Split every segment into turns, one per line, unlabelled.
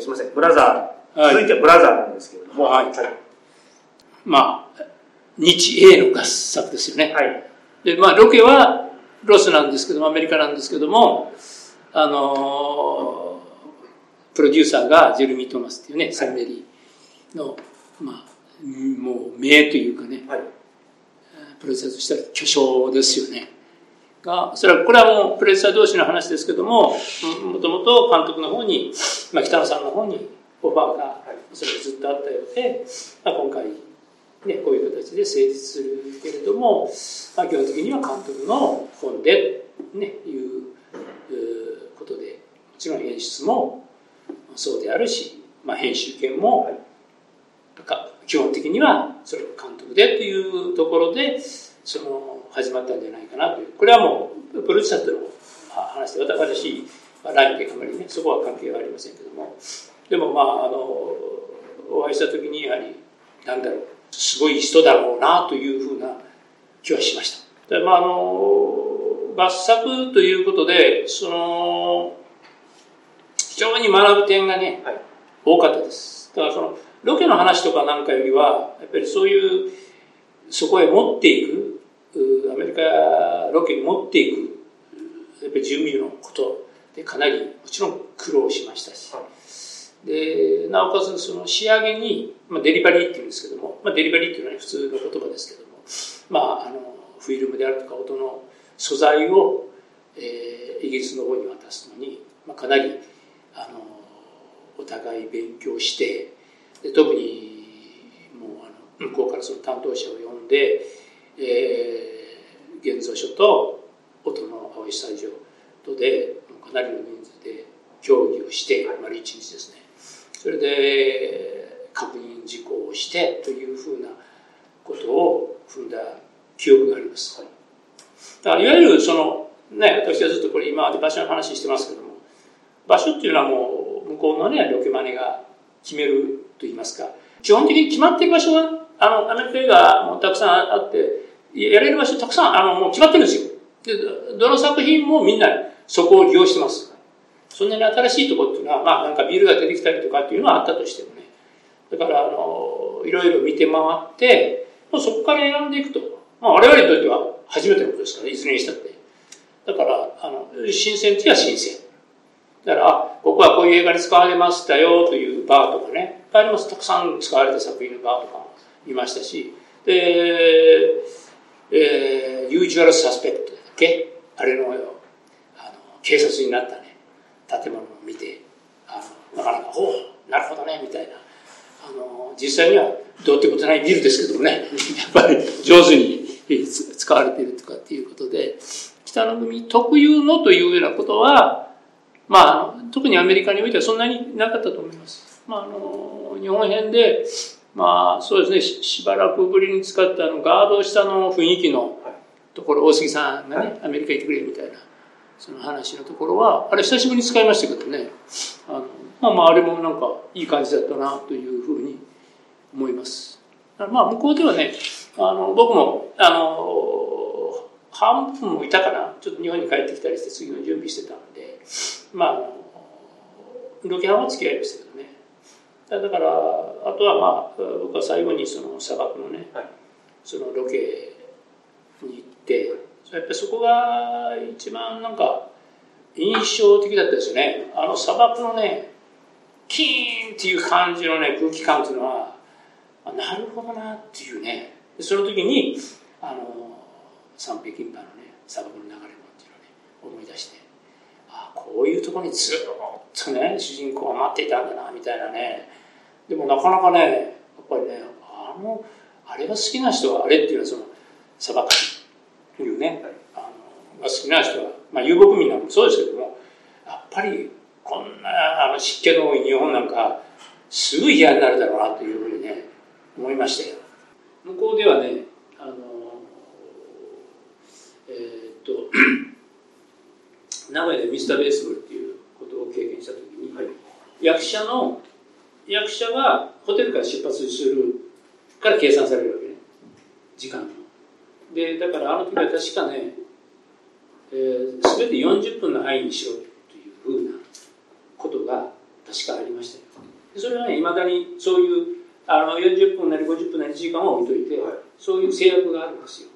すみません、ブラザー、はい、続いてはブラザーなんですけれども、はい。
まあ、日英の合作ですよね。
はい。
で、まあ、ロケはロスなんですけども、アメリカなんですけども、あのー、プロデューサーがジェレミー・トーマスっていうね、サンメリーの、まあ、もう名というかね、はい、プロデューサーとしては巨匠ですよね。が、それは、これはもうプロデューサー同士の話ですけども、もともと監督の方に、まあ、北野さんの方にオファーが、それずっとあったようで、まあ、今回、ね、こういう形で成立するけれども、まあ、基本的には監督の本で、ね、いうことで、もちろん演出もそうであるし、まあ、編集権も、基本的にはそれを監督でというところで、その、始まったんじゃないかなという。これはもう、プロデューサーとの話で、私、ラインであまりね、そこは関係はありませんけども、でもまあ、あの、お会いした時に、やはり、なんだろう、すごい人だろうなというふうな気はしました。でまあ、あの、抜作ということで、その、非常に学ぶ点がね、はい、多かったです。だからその、ロケの話とかなんかよりは、やっぱりそういう、そこへ持っていく、アメリカロケに持っていく、やっぱり準備のことでかなりもちろん苦労しましたし、はい、で、なおかつその仕上げに、まあ、デリバリーっていうんですけども、まあ、デリバリーっていうのは普通の言葉ですけども、まあ、あの、フィルムであるとか音の素材を、えー、イギリスの方に渡すのに、まあ、かなり、あの、お互い勉強して、で特にもうあの向こうからその担当者を呼んで、えー、現像所と音の青いスタジオとでかなりの人数で協議をして丸一日ですね。それで確認事項をしてというふうなことを踏んだ記憶があります、はい、だからいわゆるそのね私はずっとこれ今まで場所の話してますけども場所っていうのはもう向こうのねロケマネが決めると言いますか。基本的に決まっている場所はあのアメリカ映画もたくさんあってやれる場所たくさん、あの、もう決まってるんですよ。で、どの作品もみんなそこを利用してます。そんなに新しいとこっていうのは、まあなんかビルが出てきたりとかっていうのはあったとしてもね。だから、あの、いろいろ見て回って、もうそこから選んでいくと。まあ我々にとっては初めてのことですから、いずれにしたって。だから、あの、新鮮っていうのは新鮮。だから、あ、ここはこういう映画に使われましたよというバーとかね、いっぱいあります。たくさん使われた作品のバーとか見ましたし、で、えー、ユージュアルサスペクトだけ？あれのあの警察になったね。建物を見てあのなかなか「おおなるほどね」みたいな。あの実際にはどうってことないビルですけどもね。やっぱり上手に使われているとかっていうことで北の組特有のというようなことはまあ特にアメリカにおいてはそんなになかったと思います。まあ、あの日本編でまあそうですね。しばらくぶりに使ったあのガード下の雰囲気のところ大杉さんがね、アメリカ行ってくれみたいなその話のところはあれ久しぶりに使いましたけどね。あのまあまああれもなんかいい感じだったなというふうに思います。まあ向こうではねあの僕もあの半分もいたかな。ちょっと日本に帰ってきたりして次の準備してたんでまああのロケハンは付き合いましたけどねだからあとはまあ僕は最後にその砂漠のね、はい、そのロケに行ってやっぱりそこが一番なんか印象的だったですよね。あの砂漠のねキーンっていう感じのね空気感っていうのはなるほどなっていうね。その時にあの三匹金馬のね砂漠の流れのっていうのをね思い出して。あこういうところにずっとね主人公が待っていたんだなみたいなね。でもなかなかねやっぱりねあのあれが好きな人はあれっていうのはその砂漠というねあのが好きな人は、まあ、遊牧民なんかもそうですけどもやっぱりこんなあの湿気の多い日本なんかすぐ嫌になるだろうなというふうにね思いましたよ。向こうではねあのえー、っと名古屋でミスターベースボールっていうことを経験した時に、はい、役者の役者はホテルから出発するから計算されるわけね時間でだからあの時は確かね、えー、全て40分の範囲にしろというふうなことが確かありましたよ。それはね、いまだにそういう、あの、40分なり50分なり1時間は置いといて、はい、そういう制約があるんですよ。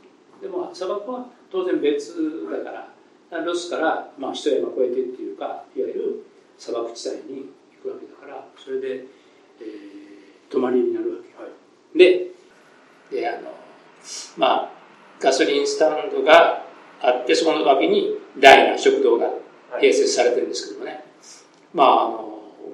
でも、砂漠は当然別だから、ロスから、まあ、一山越えてっていうか、いわゆる砂漠地帯に行くわけだから、それで、えー、泊まりになるわけ。はい、で、で、あの、まあ、ガソリンスタンドがあって、そこの脇に大な食堂が併設されてるんですけどもね。はい、まあ、あの、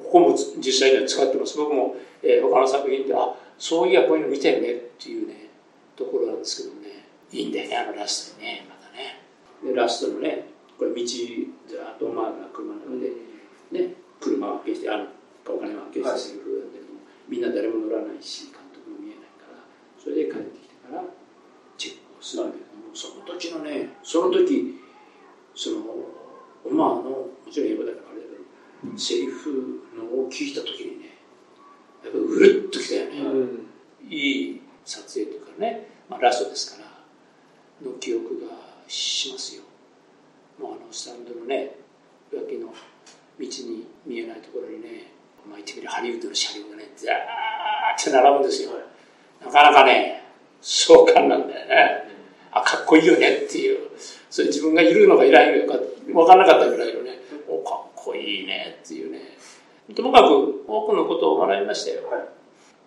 ここも実際には使ってます。僕も、えー、他の作品で、あ、そういやこういうの見てるねっていうね、ところなんですけどもね、いいんだよね、あのラストにね、ラストのね、これ道、ずっとまあ車の中で、ね、車を発見して、あの、お金を発見してするんだけども、みんな誰も乗らないし、監督も見えないから、それで帰ってきてから、チェックをするんだけども、その時のね、その時、その、オマーの、もちろん英語だからあれだけど、セリフのを聞いた時にね、やっぱうるっときたよね。うん、いい撮影というかね、まあ、ラストですから、の記憶がしますよ。もうあのスタンドのね、脇の道に見えないところにね、まあ、言ってみればハリウッドの車両がね、ザーって並ぶんですよ。なかなかね、壮観なんだよね。あ、かっこいいよねっていう。それ自分がいるのかいないのか分からなかったぐらいのね、お、かっこいいねっていうね。ともかく多くのことを学びましたよ。はい、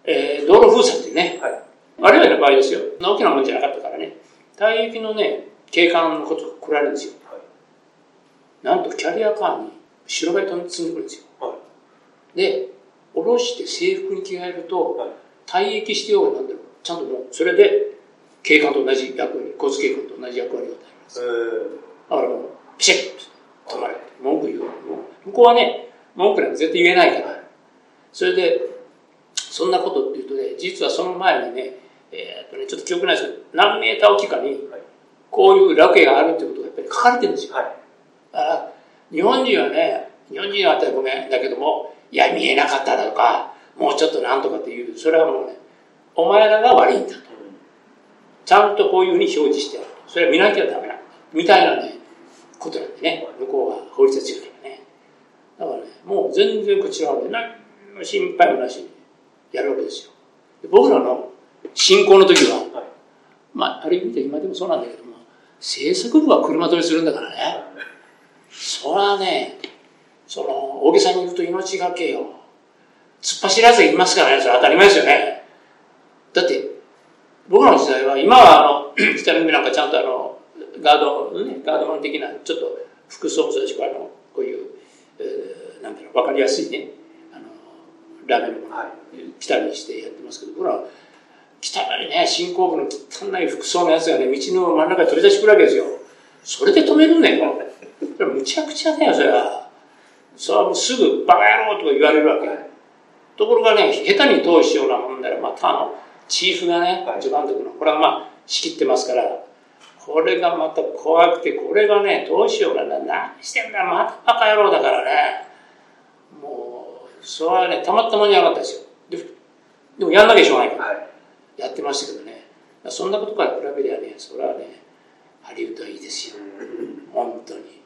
えー、道路封鎖ってね。はい、あるいはの場合ですよ。大きなもんじゃなかったからね。大域のね、警官のことが来られるんですよ。はい、なんとキャリアカーに白バイ飛んで積んでくるんですよ。はい、で、下ろして制服に着替えると、はい、退役してようがなんだろう。ちゃんともう、それで警官と同じ役割、交通警官と同じ役割を与えます。だからもう、ピシッと止まれ。文句言う。向こうはね、文句なんか絶対言えないから。それで、そんなことっていうとね、実はその前にね、えー、っとね、ちょっと記憶ないですけど、何メーターおきかに、こういう楽園があるってことがやっぱり書かれてるんですよ。はい、だから、日本人はね、日本人はあったらごめんだけども、いや、見えなかっただとか、もうちょっとなんとかっていう、それはもうね、お前らが悪いんだと。ちゃんとこういうふうに表示してある。それは見なきゃダメな。みたいなね、ことなんでね、向こうは法律が違うからね。だからね、もう全然こちらはね、何の心配もなしにやるわけですよ。僕らの信仰の時は、はい、まあ、ある意味で今でもそうなんだけども、制作部は車取りするんだからね。そらね、その、大げさに言うと命がけよ。突っ走らず言いますからね、それ当たり前ですよね。だって、僕らの時代は、今はあの、北の海なんかちゃんとあの、ガード、ね、ガードマン的な、ちょっと服装もそうですし、あの、こういう、えー、なんだろう、わかりやすいね、あの、ラーメンのもの、着たりしてやってますけど、僕らは、汚いね、進行部の汚い服装のやつがね、道の真ん中に取り出してくるわけですよ。それで止めるんだよ。それむちゃくちゃだよ、それは。それはもうすぐバカ野郎とか言われるわけ。ところがね、下手に通しようなもんなら、またあの、チーフがね、助監督の、これはまあ、仕切ってますから、これがまた怖くて、これがね、どうしようかな、何してんだ、またバカ野郎だからね。もう、それはね、たまったまに上がったですよ。ででもやんなきゃしょうがないから、やってましたけどね。そんなことから比べりゃね、それはね、ハリウッドはいいですよ。本当に。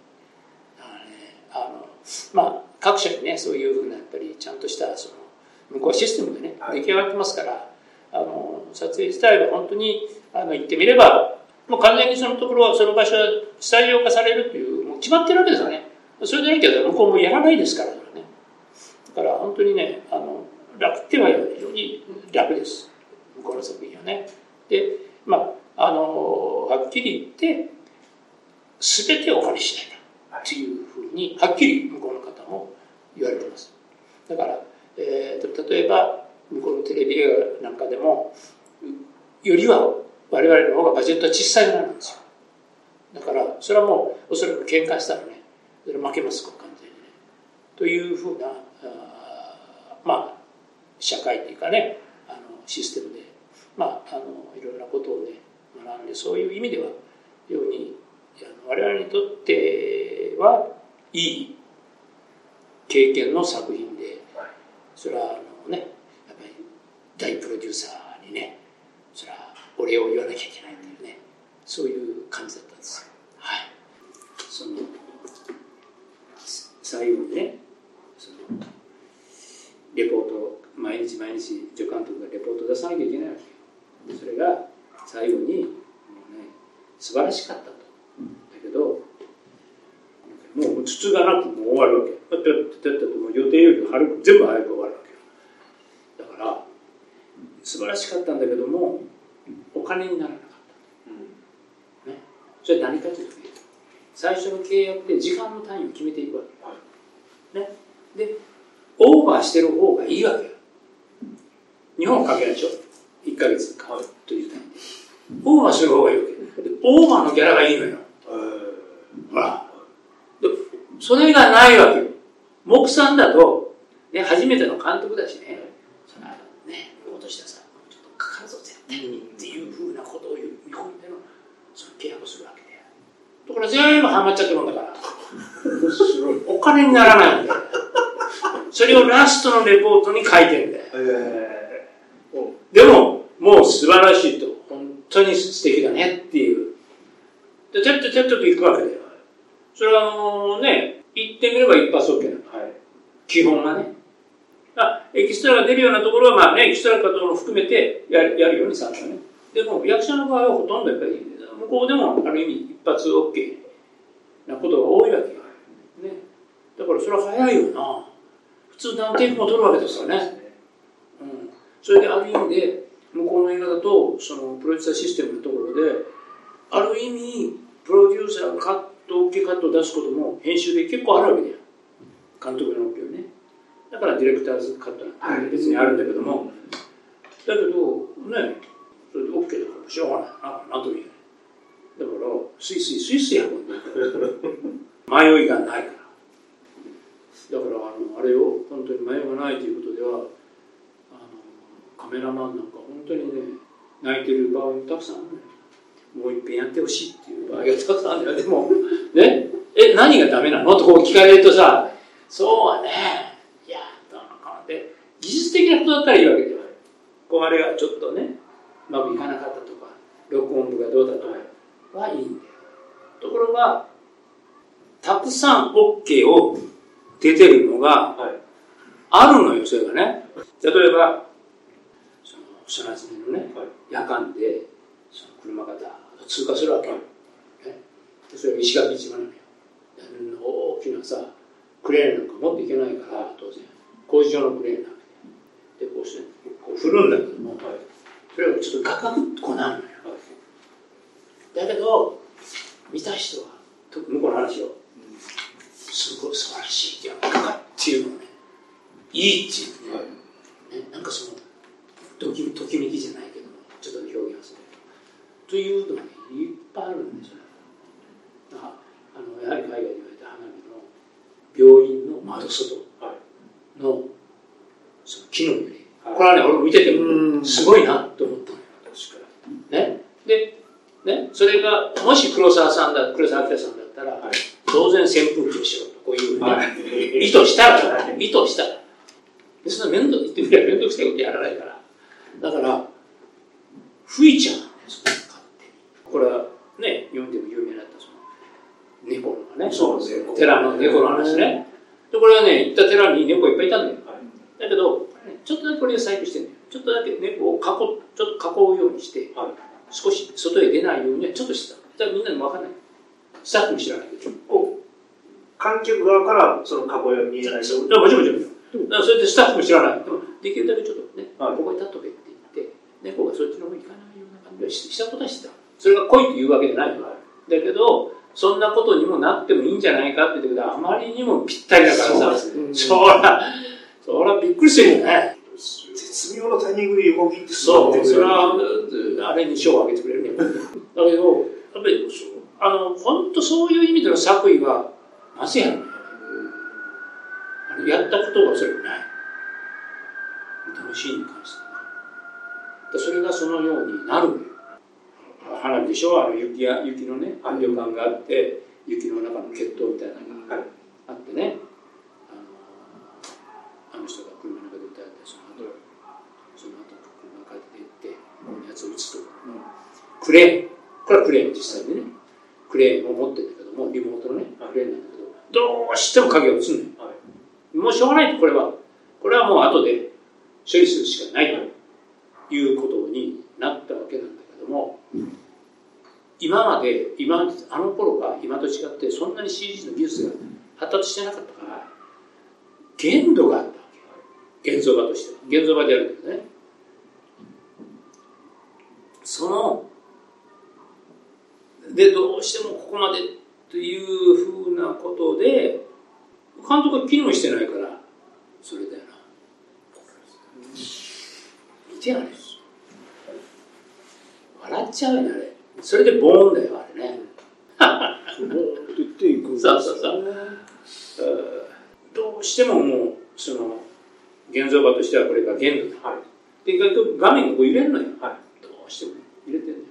だからね、あの、まあ、各社にね、そういうふうな、やっぱりちゃんとした、その、向こうはシステムでね、出来上がってますから、あの、撮影自体は本当に、あの、言ってみれば、もう完全にそのところは、その場所はスタジオ化されるっていう、もう決まってるわけですよね。それでなきゃ向こうもやらないですからね。だから本当にね、あの、楽っては非常に楽です。この作品はね。で、まあ、あの、はっきり言って、すべてお借りしないというふうに、はっきり向こうの方も言われてます。だから、えー、例えば、向こうのテレビ映画なんかでも、よりは我々の方がバジェットは小さいものなんですよ。だから、それはもう、おそらく喧嘩したらね、それ負けます、完全にね。というふうな、あまあ、社会というかね、あの、システムで、まあ、あの、いろんなことをね、学んで、そういう意味では、ように、我々にとってはいい経験の作品で、それはあのね、やっぱり大プロデューサーにね、それはお礼を言わなきゃいけないというね、そういう感じだったんですよ。はい。その、最後にね、そのレポート、毎日毎日助監督がレポート出さなきゃいけないわけそれが最後にもうね素晴らしかったと。だけどもう筒がなくもう終わるわけだってだってもう予定よりはる全部早く終わるわけだから素晴らしかったんだけどもお金にならなかった、ね、それは何かというとね最初の契約で時間の単位を決めていくわけ、ね、でオーバーしてる方がいいわけ日本は関係ないでしょ1か月かという単位でオーバーする方がいいわけ。オーバーのギャラがいいのよ。ほらそれがないわけよ。木さんだと、ね、初めての監督だしね。そのね落としたさちょっとかかるぞ絶対にっていうふうなことを見込んでのその契約をするわけで。ところ全部ハマっちゃってるんだから。お金にならないんだよそれをラストのレポートに書いてるんだよ、えー、でももう素晴らしいと。本当に素敵だねっていう。でてっててってと行くわけだよ。それはあのね言ってみれば一発 OK なの、はい、基本がね。あエキストラが出るようなところはまあねエキストラかとも含めてやるやるようにされたね。でも役者の場合はほとんどやっぱり向こうでもある意味一発 OK なことが多いわけよ、ね、だからそれは早いよな。普通何テイクも撮るわけですからね、うん、それである意味で向こうの映画だとそのプロデューサーシステムのところである意味プロデューサーがカット大きいカットを出すことも編集で結構あるわけだよ。監督の OK をね。だからディレクターズカットなんて別にあるんだけども、だけどねそれで OK だからしょうがない。ななんとも言えないだからスイスイスイスイ運んで 迷いがないから。だからあのあれを本当に迷いがないということではあのカメラマンなんか本当にね泣いてる場合もたくさんある。ねもう一遍やってほしいっていう場合がたくさんあるんだよ。でもね？え何がダメなの？とこう聞かれるとさそうはねいやどうの。かって技術的なことだったらいいわけではこうあれがちょっとねうまくいかなかったとか録音部がどうだとかはいいんだよ。ところがたくさん OK を出てるのがあるのよそれがね。例えばその初夏のね、夜間でその車がだ通過するわけよ、ね、それが石垣島なのよ大きなさクレーンなんか持っていけないから当然。工事上のクレーンなわけでこうしてこう振るんだけども、それがちょっとガガクッとこうなるのよ、だけど見た人は向こうの話をすごい素晴らしいっていうかっていうのねいいっていうね,、ねなんかそのときときめきじゃないけどもちょっと表現する。というのがねいっぱいあるんですよああのやはり海外で言われた花火の病院の窓外のその木の揺れ、これはね俺も見ててもすごいなと思ったのよ。確かね。でね。それがもし黒沢さんだ黒沢明さんだったら、はい、当然扇風機をしろとこういうね、はい、意図したら意図したら。でそんな面倒言ってみれば面倒くさいことやらないからだから吹いちゃうんですねこれはね日本でも有名だったその猫のねそうです寺の猫の話ね。でこれはね行った寺に猫いっぱいいたんだよ、はい、だけどちょっとだけこれで細工してんだよちょっとだけ猫を囲ちょっと囲うようにして、はい、少し外へ出ないようにはちょっとした。だからみんなにも分かんない。スタッフも知らない
観客側からその囲いは見えない
しもちろんもちろん。だからそれでスタッフも知らない。でもできるだけちょっとね、はい、ここに立っとけ猫がそっちの方に行かないような感じ。はしたことはしてた。それが来いというわけじゃないだけどそんなことにもなってもいいんじゃないかって言うけどあまりにもぴったりだからさ。そらそらびっくりするよね。
絶妙なタイミングで横切って
そうそれはあれに賞をあげてくれるね だけどやっぱりあの本当そういう意味での作為はなぜやろやったことがそれない。楽しいに関してそれがそのようになる。花火でしょあの雪や雪のね旅館があって雪の中の血統みたいなのがあってね、あのあの人が車の中で歌ってその後その後車が帰っていってやつを撃つと、クレーン。これはクレーン実際にねクレーンを持ってるんだけどもリモートのねクレーンなんだけどどうしても影を打つのよ、もうしょうがないとこれは。これはもう後で処理するしかないということになったわけなんだけども、今まで、今あの頃は今と違ってそんなに CG の技術が発達してなかったから、限度があったわけ。現像場としては。現像場でやるんだけどね。その、で、どうしてもここまでというふうなことで、監督は機能してないから、それだよな。見てやね。笑っちゃうよね、あれ。それでボーンだよ、あれね。ボーンって言っていくそうそうそう。どうしてももう、その、現像場としてはこれが限度だ。はい、で、画面がこう揺れるのよ。はい、どうしても揺れてるのよ。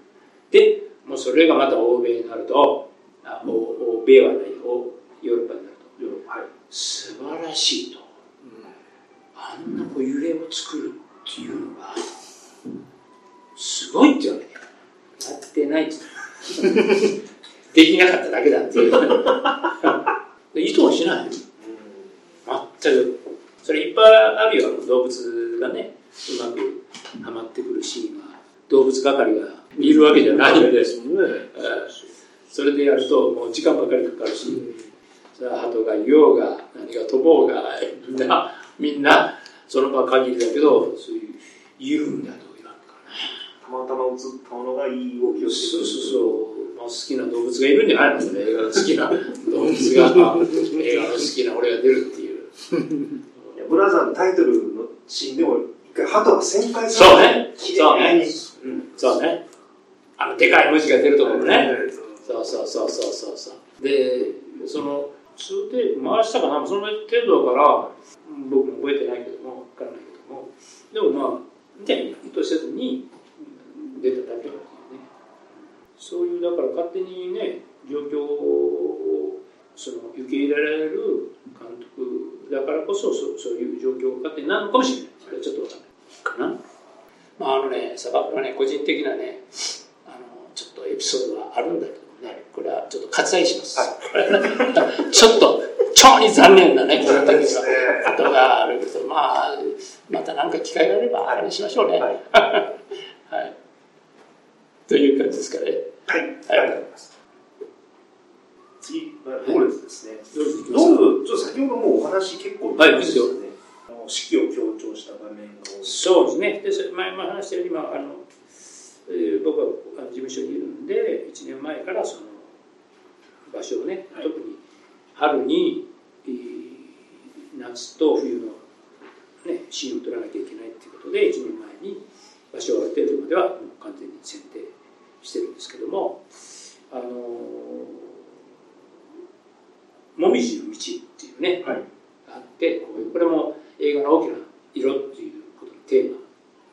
で、もうそれがまた欧米になると、あ欧米はない、ヨーロッパになると、ヨーロッパはい、素晴らしいと。あんなこう揺れを作るっていうのが、すごいって言われて。やってないってできなかっただけだっていう。意図はしない。全く。それいっぱいあるよ、動物がね、うまくはまってくるシーンは、動物係がいるわけじゃないので、それでやるともう時間ばかりかかるし、それは鳩がいようが、何が飛ぼうが、みんな、みんな、その場限りだけど、そういう、いるんだと。
たまたま映ったものがいい動きをして
くる。そうそうそう。まあ、好きな動物がいるんじゃないの映画が好きな。動物が映画の好きな俺が出るっていう。
ブラザーのタイトルのシーンでも一回鳩が旋回
する。そうね。そうね、うん、そうね。あのでかい虫が出るところね、そうそうそうそうそうそう。でその通で回したかなその程度だから僕も覚えてないけども分からないけども。でもまあね意図せずに出ただけだね。そういうだから勝手にね状況をその受け入れられる監督だからこそそそういう状況が勝手になるのかもしれない。それはちょっと分かんないかな。まああのねサバプはね個人的なねあのちょっとエピソードはあるんだけど。これはちょっと割愛します、はい、ちょっと超に残念なねこの時のことがあるけどまあまた何か機会があればあれにしましょうねはい、はいという感じですかね。
はい、ありがとうございます。次、ドルズですね。ドルズ、ちょっと先ほどもうお話結構
はい、ですよ。
四季を強調した場面が多い。
そうですね。で、前も話したように、まあ、あの、えー、僕は事務所にいるんで、1年前からその場所をね、はい、特に春に、えー、夏と冬の、ね、シーンを取らなきゃいけないっていうことで、1年前に場所をある程度まではもう完全に選定してるんですけどもあのもみじの道っていうね、はい、があってこういうこれも映画の大きな色っていうことのテーマ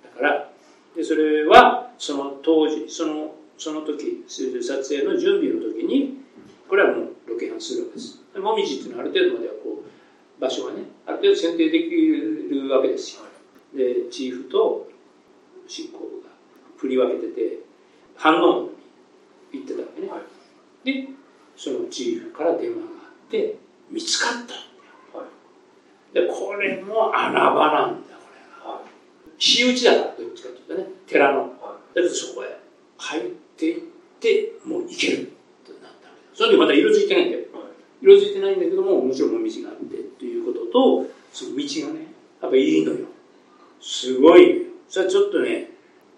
だからでそれはその当時そのその時撮影の準備の時にこれはもうロケハンするわけです。もみじっていうのはある程度まではこう場所がねある程度選定できるわけですよ。でチーフと進行部が振り分けてて反応に行ってたわけね、はい、でそのチーフから電話があって見つかった。でこれも穴場なんだこれが、はい、私有地だからどっちかっていうとね寺の、だけどそこへ入っていってもう行けるそれでまた色づいてないんだよ、色づいてないんだけどももちろんもみじがあってっていうこととその道がねやっぱいいのよすごいそれはちょっとね、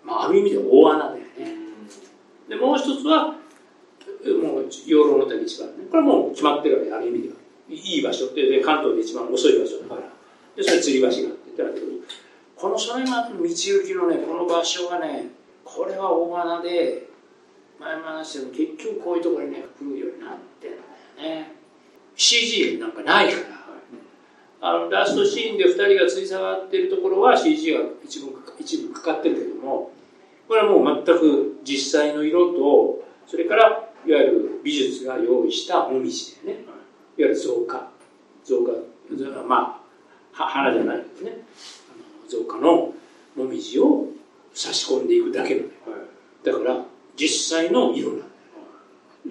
まあ、ある意味で大穴だよね。で、もう一つは、もう養老の谷一番ね。これはもう決まってるわけ、ある意味では。いい場所って、で関東で一番遅い場所だから。で、それ吊り橋があってだけど、このそれが道行きのね、この場所がね、これは大穴で、前も話したけど、結局こういうところにね、来るようになってんだよね。CG なんかないから。あのラストシーンで2人がつり下がってるところは CG が一部一部かかってるけどもこれはもう全く実際の色とそれからいわゆる美術が用意したもみじでね。いわゆる増加増加まあ花じゃないですね。増加のもみじを差し込んでいくだけなのよだから実際の色なん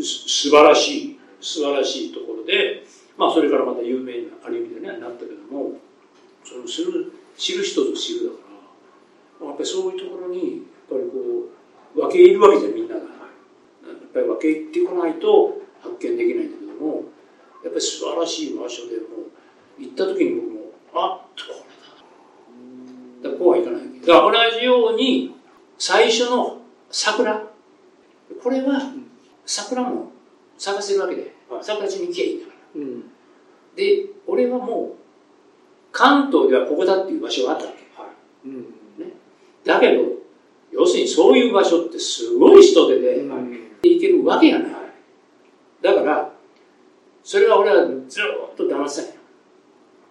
素晴らしい素晴らしいところでまあそれからまた有名なある意味でねなったけどもそのする知る人ぞ知るだからやっぱりそういうところに、やっぱりこう、分け入るわけじゃ、みんなが。やっぱり分け入ってこないと発見できないんだけども、やっぱり素晴らしい場所でも、行った時に僕も、あっ、これだ。だこうはいかない。だから同じように、最初の桜。これは、桜も探せるわけで、桜地に行けばいいんだから。うんで、俺はもう、関東ではここだっていう場所があったわけ。はいうんね、だけど、要するにそういう場所ってすごい人手で、はい、行けるわけがない。だから、それは俺はずっと騙ってたんよ。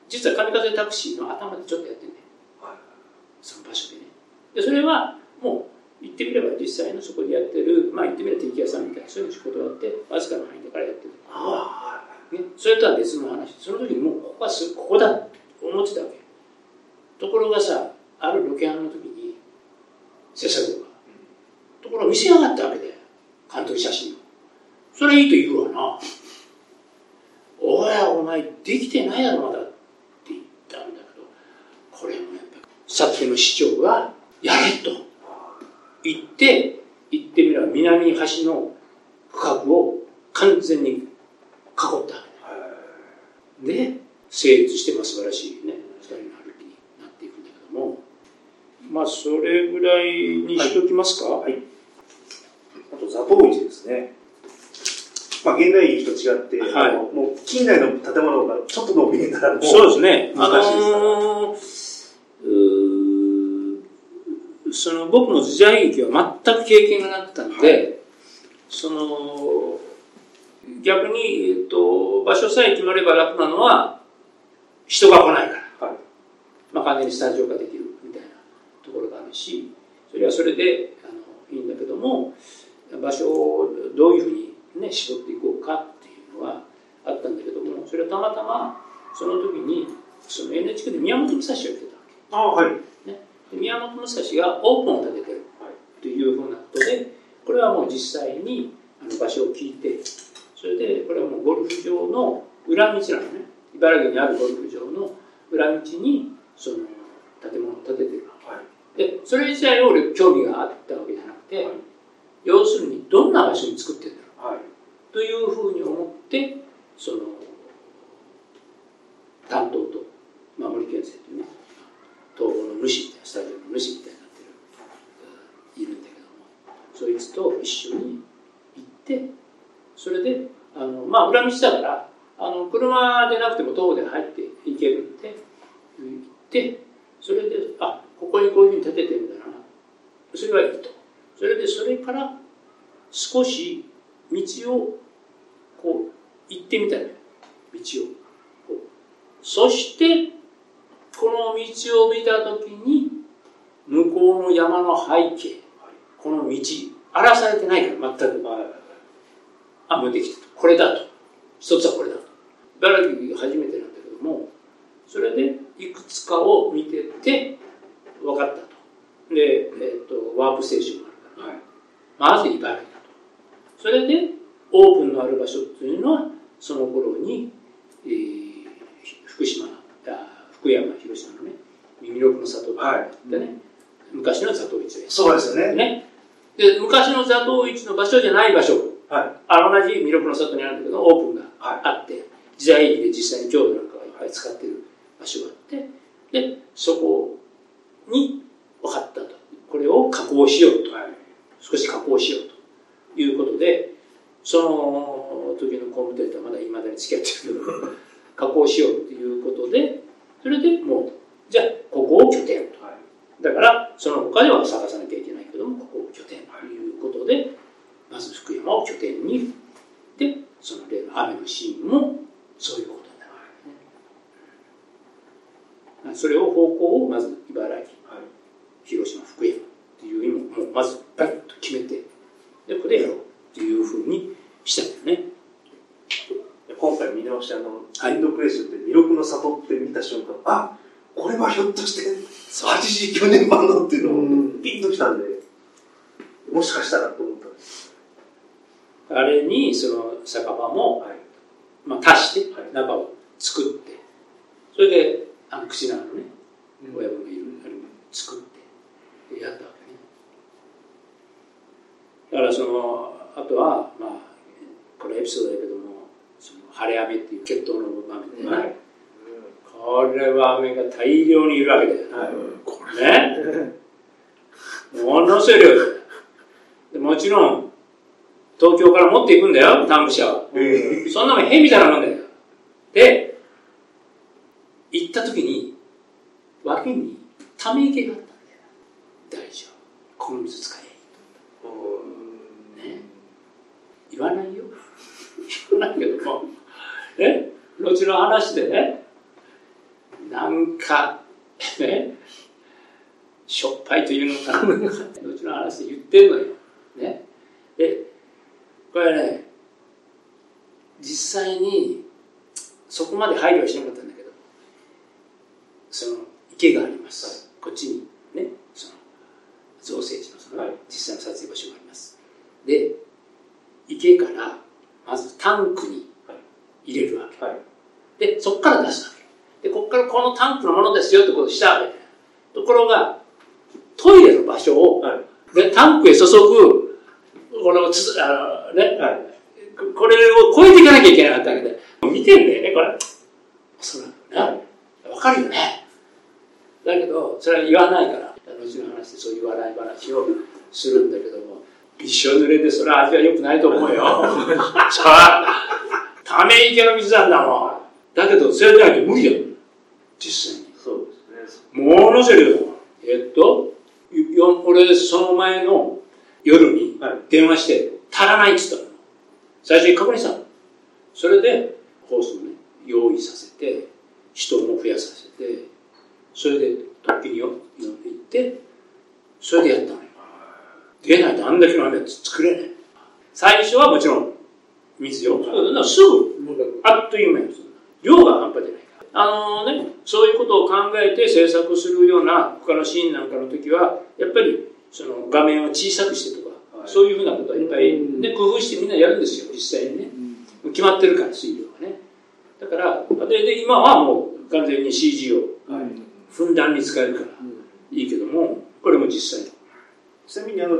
実は神風タクシーの頭でちょっとやってんね、はい、その場所でね。で、それはもう、言ってみれば実際のそこでやってる、まあ言ってみれば敵屋さんみたいな、そういう仕事をやって、わずかの範囲だからやってる。あね、それとは別の話。その時にもうここはすここだって思ってたわけ。ところがさあるロケハンの時に制作がところが見せやがったわけで監督写真を。それいいと言うわな。おいお前できてないやろまだって言ったんだけど。これもやっぱさっきの市長がやれと言って言ってみれば南端の区画を完全に囲った。で成立してま素晴らしいね二人の歩きになっていくんだけども。まあそれぐらいにしときますか、はい、はい、
あと座頭市ですね。まあ現代劇と違って、はい、もう近代の建物がちょっと伸びたら
そうですね。難しいですから、あのー、その僕も時代劇は全く経験がなかったんで、はい、その逆に、えっと、場所さえ決まれば楽なのは、人が来ないから。はい、まあ、完全にスタジオができるみたいなところがあるし、それはそれであのいいんだけども、場所をどういうふうにね、絞っていこうかっていうのはあったんだけども、それはたまたま、その時に、その NHK で宮本武蔵をやってたわけ。あはい。ね、宮本武蔵がオープンを立ててる。というふうなことで、これはもう実際にあの場所を聞いて、それでこれはもうゴルフ場の裏道なのね。茨城にあるゴルフ場の裏道にその建物を建ててる、はい、でそれ自体を俺興味があったわけじゃなくて、はい、要するにどんな場所に作ってるんだろう、はい、というふうに思ってその担当と、まあ、森健生というね東宝の主みたいなスタジオの主みたいになってるいるんだけどもそいつと一緒に行ってそれであの、まあ、裏道だからあの車でなくても徒歩で入っていけるんで行ってそれであここにこういうふうに建ててるんだな。それはいいと。それでそれから少し道をこう行ってみたのよ道を。そしてこの道を見た時に向こうの山の背景この道荒らされてないから全く。あ、もうできたと。これだと。一つはこれだ。と。茨城初めてなんだけども、それでいくつかを見てて、分かったと。で、えっ、ー、と、ワープステーションがあるから、はい、まず茨城だと。それで、オープンのある場所っていうのは、その頃に、えー、福島、福山、広島のね、耳六の里があってね、はい、昔の座頭市で
そうですよね。
ね。で昔の座頭市の場所じゃない場所。はい、あ同じ魅力の里にあるんだけどオープンがあって、はい、時代劇で実際に郷土なんかがいっぱい使ってる場所があってでそこに分かったと。これを加工しようと、はい、少し加工しようということでその時の工務店とはまだいまだに付き合ってるけど 加工しようということでそれでもうじゃあここを拠点と、だからその他では探さなきゃいけないけどもここを拠点ということで、まず福山を拠点にでその例の雨のシーンもそういうことになる、それを方向をまず茨城、はい、広島福山っていう意味もまずバッと決めてでここでやろうっていうふうにしたんだよね。
今回見直してあの「インドクレッシュ」って「魅力の里」って見た瞬間あこれはひょっとして89年版のっていうのをピンときたんでもしかしたらと思
あれにその酒場も、はい、まあ、足して中を作ってそれであの口長のね親分がいるあれも作ってやったわけね。だからそのあとはまあこれエピソードだけどもその晴れ雨っていう決闘の場面でね、は
い。
これは雨が大量にいるわけだよ、はい、これ。ね。ものすごい量だ。よもちろん東京から持っていくんだよ、タンク車は。そんなもん変みたいなもんだよ。で、行った時に、脇にため池があったんだよ。大丈夫。この水使え。ね。言わないよ。言わないけども。ね。後の話でね、なんか、ね、しょっぱいというのかな、後の話で言ってんのよ。ね。で、これね、実際に、そこまで配慮はしなかったんだけど、その池があります。はい、こっちにね、その造成地のその、実際の撮影場所があります。で、池からまずタンクに入れるわけ。はい、で、そこから出すわけ。で、ここからこのタンクのものですよってことをしたわけ。ところが、トイレの場所を、タンクへ注ぐ、このつあの、ね、はい、これを超えていかなきゃいけなかったわけで。見てんだよね、これ。そうなんだね。わかるよね。だけど、それは言わないから、後の話でそういう笑い話をするんだけども、びしょ濡れでそれは味は良くないと思うよ。さあ、ため池の水なんだもん。だけど、それじゃないと無理だよ。実際に。そうですね。ものすごい量えっと、俺、その前の夜に電話して、足らないって言ったの。最初に確認したの。それで、ホースをね、用意させて、人も増やさせて、それで突起に呼んでいって、それでやったのよ。出ないとあんだけの雨作れない。最初はもちろん水よ。すぐ、あっという間に量が半端じゃないから。あのね、そういうことを考えて制作するような他のシーンなんかの時は、やっぱりその画面を小さくしてとそういうふうなことはいっぱい、ね、工夫してみんなやるんですよ、実際にね。決まってるから、水量がね。だから、で、で今はもう完全に CG をふんだんに使えるからいいけども、これも実際
ちなみにあの、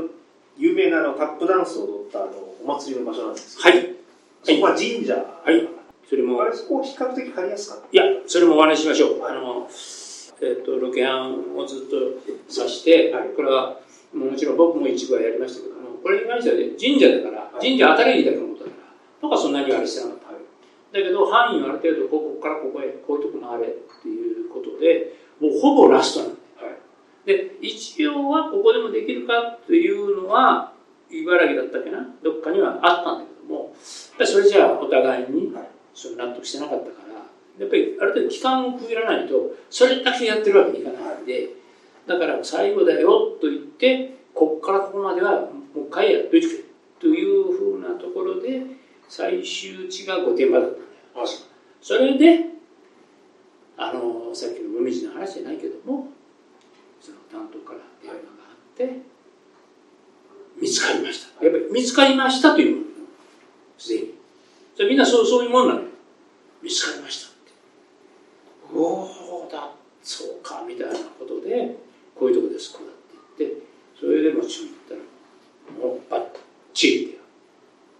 有名なあのタップダンスを踊ったあのお祭りの場所なんです
けど、はい。
そこは神社。
はい。それも。
あれ、そこ比較的借りやすかった？
いや、それもお話ししましょう。はい、あの、えっ、ー、と、ロケハンをずっとさして、はい、これは、もちろん僕も一部はやりましたけども、これに関しては、ね、神社だから、神社当たりだと思ったから、とかそんなにあれしてなかった。はい、だけど、範囲はある程度、ここからここへ、こういうとこ回れっていうことで、もうほぼラストなんだで、一応はここでもできるかというのは、茨城だったっけな、どっかにはあったんだけども、やっぱりそれじゃあお互いにその納得してなかったから、やっぱりある程度期間を区切らないと、それだけやってるわけにいかないんで、だから最後だよと言って、こっからここまではもう一回やっといてくれというふうなところで、最終値が御殿場だったんだよ。それで、あの、さっきの紅葉の話じゃないけども、その担当から電話があって、見つかりました。やっぱり見つかりましたというすでに。じゃみんなそうそういうもんなのよ。見つかりましたって。おおだ、そうか、みたいなことで、こういうとこです、こうだって言って、それでもちろん行ったら、もうバッチリで。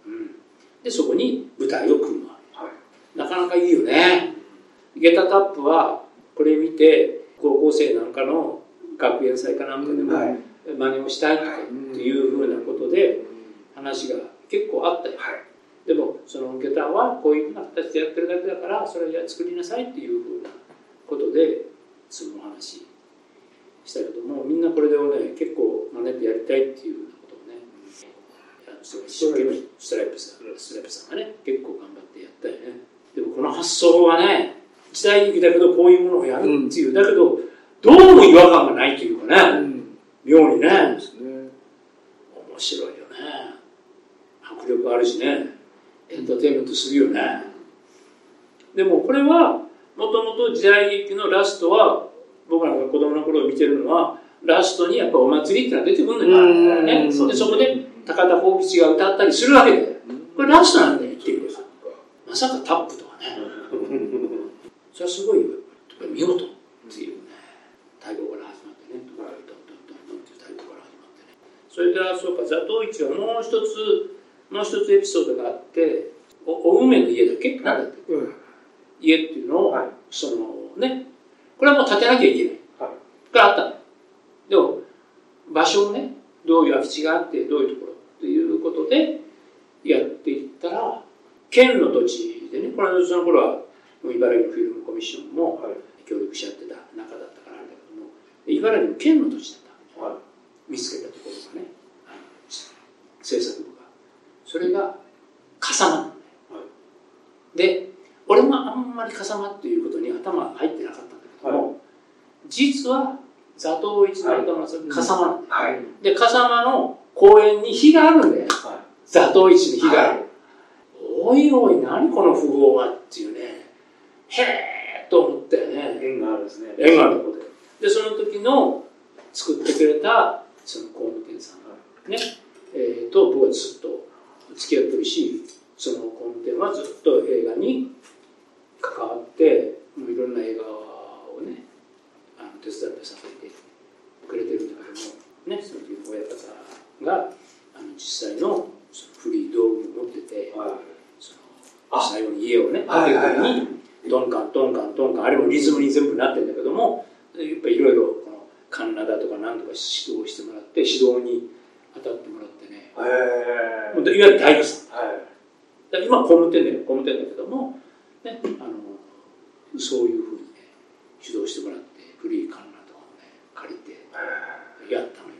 うん。で、そこに舞台を組むわけ。はい、なかなかいいよね。ゲタタップは、これ見て、高校生なんかの学園祭かなんかでも真似をしたいとかっていうふうなことで話が結構あったよ、でもその下駄はこういうふうな形でやってるだけだからそれじゃ作りなさいっていうふうなことでその話したけどもみんなこれでもね結構真似てやりたいっていうようなことをね一生懸命ストライプさんストライプさんがね結構頑張ってやったよね。でもこの発想はね時代劇だけどこういうものをやるっていう、だけどどうも違和感がないというかね、うん、妙にね。ね。面白いよね。迫力あるしね。エンターテインメントするよね。でもこれはもともと時代劇のラストは僕らが子供の頃見てるのはラストにやっぱお祭りってのは出てくるのよ、ね、でそこで高田幸吉が歌ったりするわけで。これラストなんだよ言ってみればまさかタップとかね それはすごいよ見事っていう太鼓から始まってね、ドンドンドンドンってから始まってね。それからそうか、座頭市はもう一つ、もう一つエピソードがあって、おお梅の家だっけ？なんだって、うん、家っていうのを、はい、そのね、これはもう建てなきゃいけない。
はい。
あったの。でも、場所をね、どういう空き地があって、どういうところっていうことでやっていったら、県の土地でね、これはその頃は、茨城のフィルムコミッションも
はい。
協力し合ってた中だったからあれだけども、茨城の県の土地だった。
はい。
見つけたところがね、制作部が。それが、笠間なのね。で、俺もあんまり笠間っていうことに頭が入ってなかったんだけども、実は、座頭市の頭が笠間。
はい。
で、笠間の公園に火があるんだよ。
は
座頭市に火があ
は
る。おいおい、何この富豪はっていうね、へえと思ったよ
い。
ね。
縁があるんですね。
縁がある
ところで。
で、その時の作ってくれた、その工務店さんね、えーと僕はずっと付き合ってるしその工務店はずっと映画に関わってもういろんな映画をねあの手伝ってさせてくれてるんだけどもねその時の親方があの実際のその古い道具を持ってて
はい。
その
あ
最後に家をね
はいはい
にドンカンドンカンドンカンあれもリズムに全部なってるんだけどもやっぱりいろいろこのカンナダとか何とか指導してもらって指導に当たってもらってね。いわゆる大工さん
はい。
今工務店だよ工務店だけども、ね、あのそういうふうにね指導してもらって古いカンナとかをね借りてやったのよ。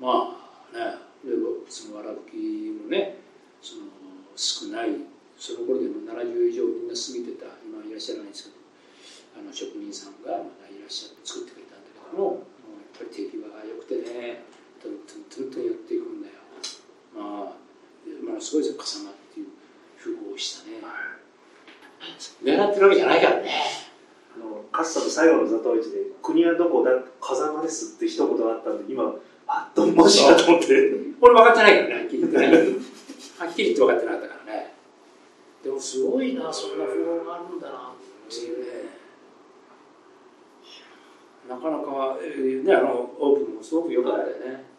まあねでもそのわらぶきもねその少ないその頃でも70以上みんな過ぎてた今いらっしゃらないですけどあの職人さんがまだいらっしゃって作ってくれたんだけどももうやっぱり手際が良くてねトントントントンやっていくんだよまあまあすごいですよ笠間っていう符号をしたね狙ってるわけじゃないからね
あの、かつての最後の座頭市で、国はどこだ風間ですって一言があったんで、今、あっともしかと思って。
俺分かってないからね、はっきり言ってね。はっきり言って分かってなかったから。でもすごいな、そんな不安があるんだなっていうね。なかなか、えーね、あの、オープンもすごく良かったよね。